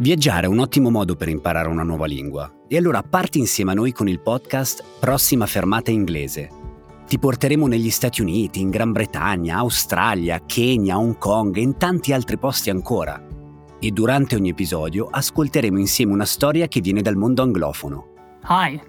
Viaggiare è un ottimo modo per imparare una nuova lingua. E allora parti insieme a noi con il podcast Prossima fermata inglese. Ti porteremo negli Stati Uniti, in Gran Bretagna, Australia, Kenya, Hong Kong e in tanti altri posti ancora. E durante ogni episodio ascolteremo insieme una storia che viene dal mondo anglofono. Hi,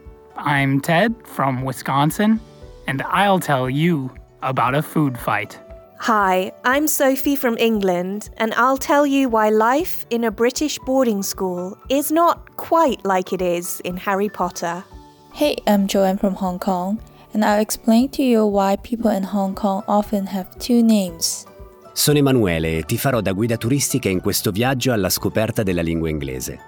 I'm Ted from Wisconsin, and I'll tell you about a food fight. Hi, I'm Sophie from England, and I'll tell you why life in a British boarding school is not quite like it is in Harry Potter. Hey, I'm Joanne from Hong Kong, and I'll explain to you why people in Hong Kong often have two names. Sono Emanuele e ti farò da guida turistica in questo viaggio alla scoperta della lingua inglese.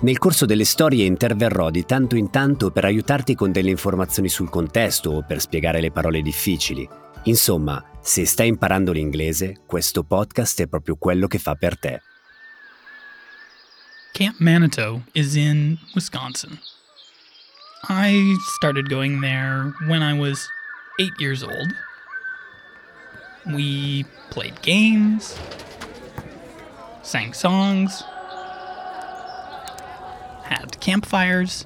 Nel corso delle storie interverrò di tanto in tanto per aiutarti con delle informazioni sul contesto o per spiegare le parole difficili. Insomma, se stai imparando l'inglese, questo podcast è proprio quello che fa per te. Camp Manitou is in Wisconsin. I started going there when I was eight years old. We played games, sang songs, had campfires,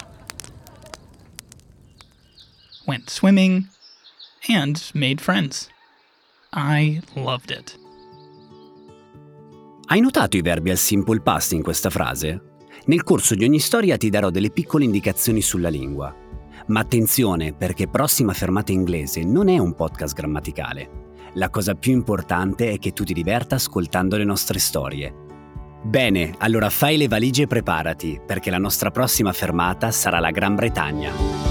went swimming, and made friends. I loved it. Hai notato i verbi al simple past in questa frase? Nel corso di ogni storia ti darò delle piccole indicazioni sulla lingua. Ma attenzione perché Prossima fermata inglese non è un podcast grammaticale. La cosa più importante è che tu ti diverta ascoltando le nostre storie. Bene, allora fai le valigie e preparati, perché la nostra prossima fermata sarà la Gran Bretagna.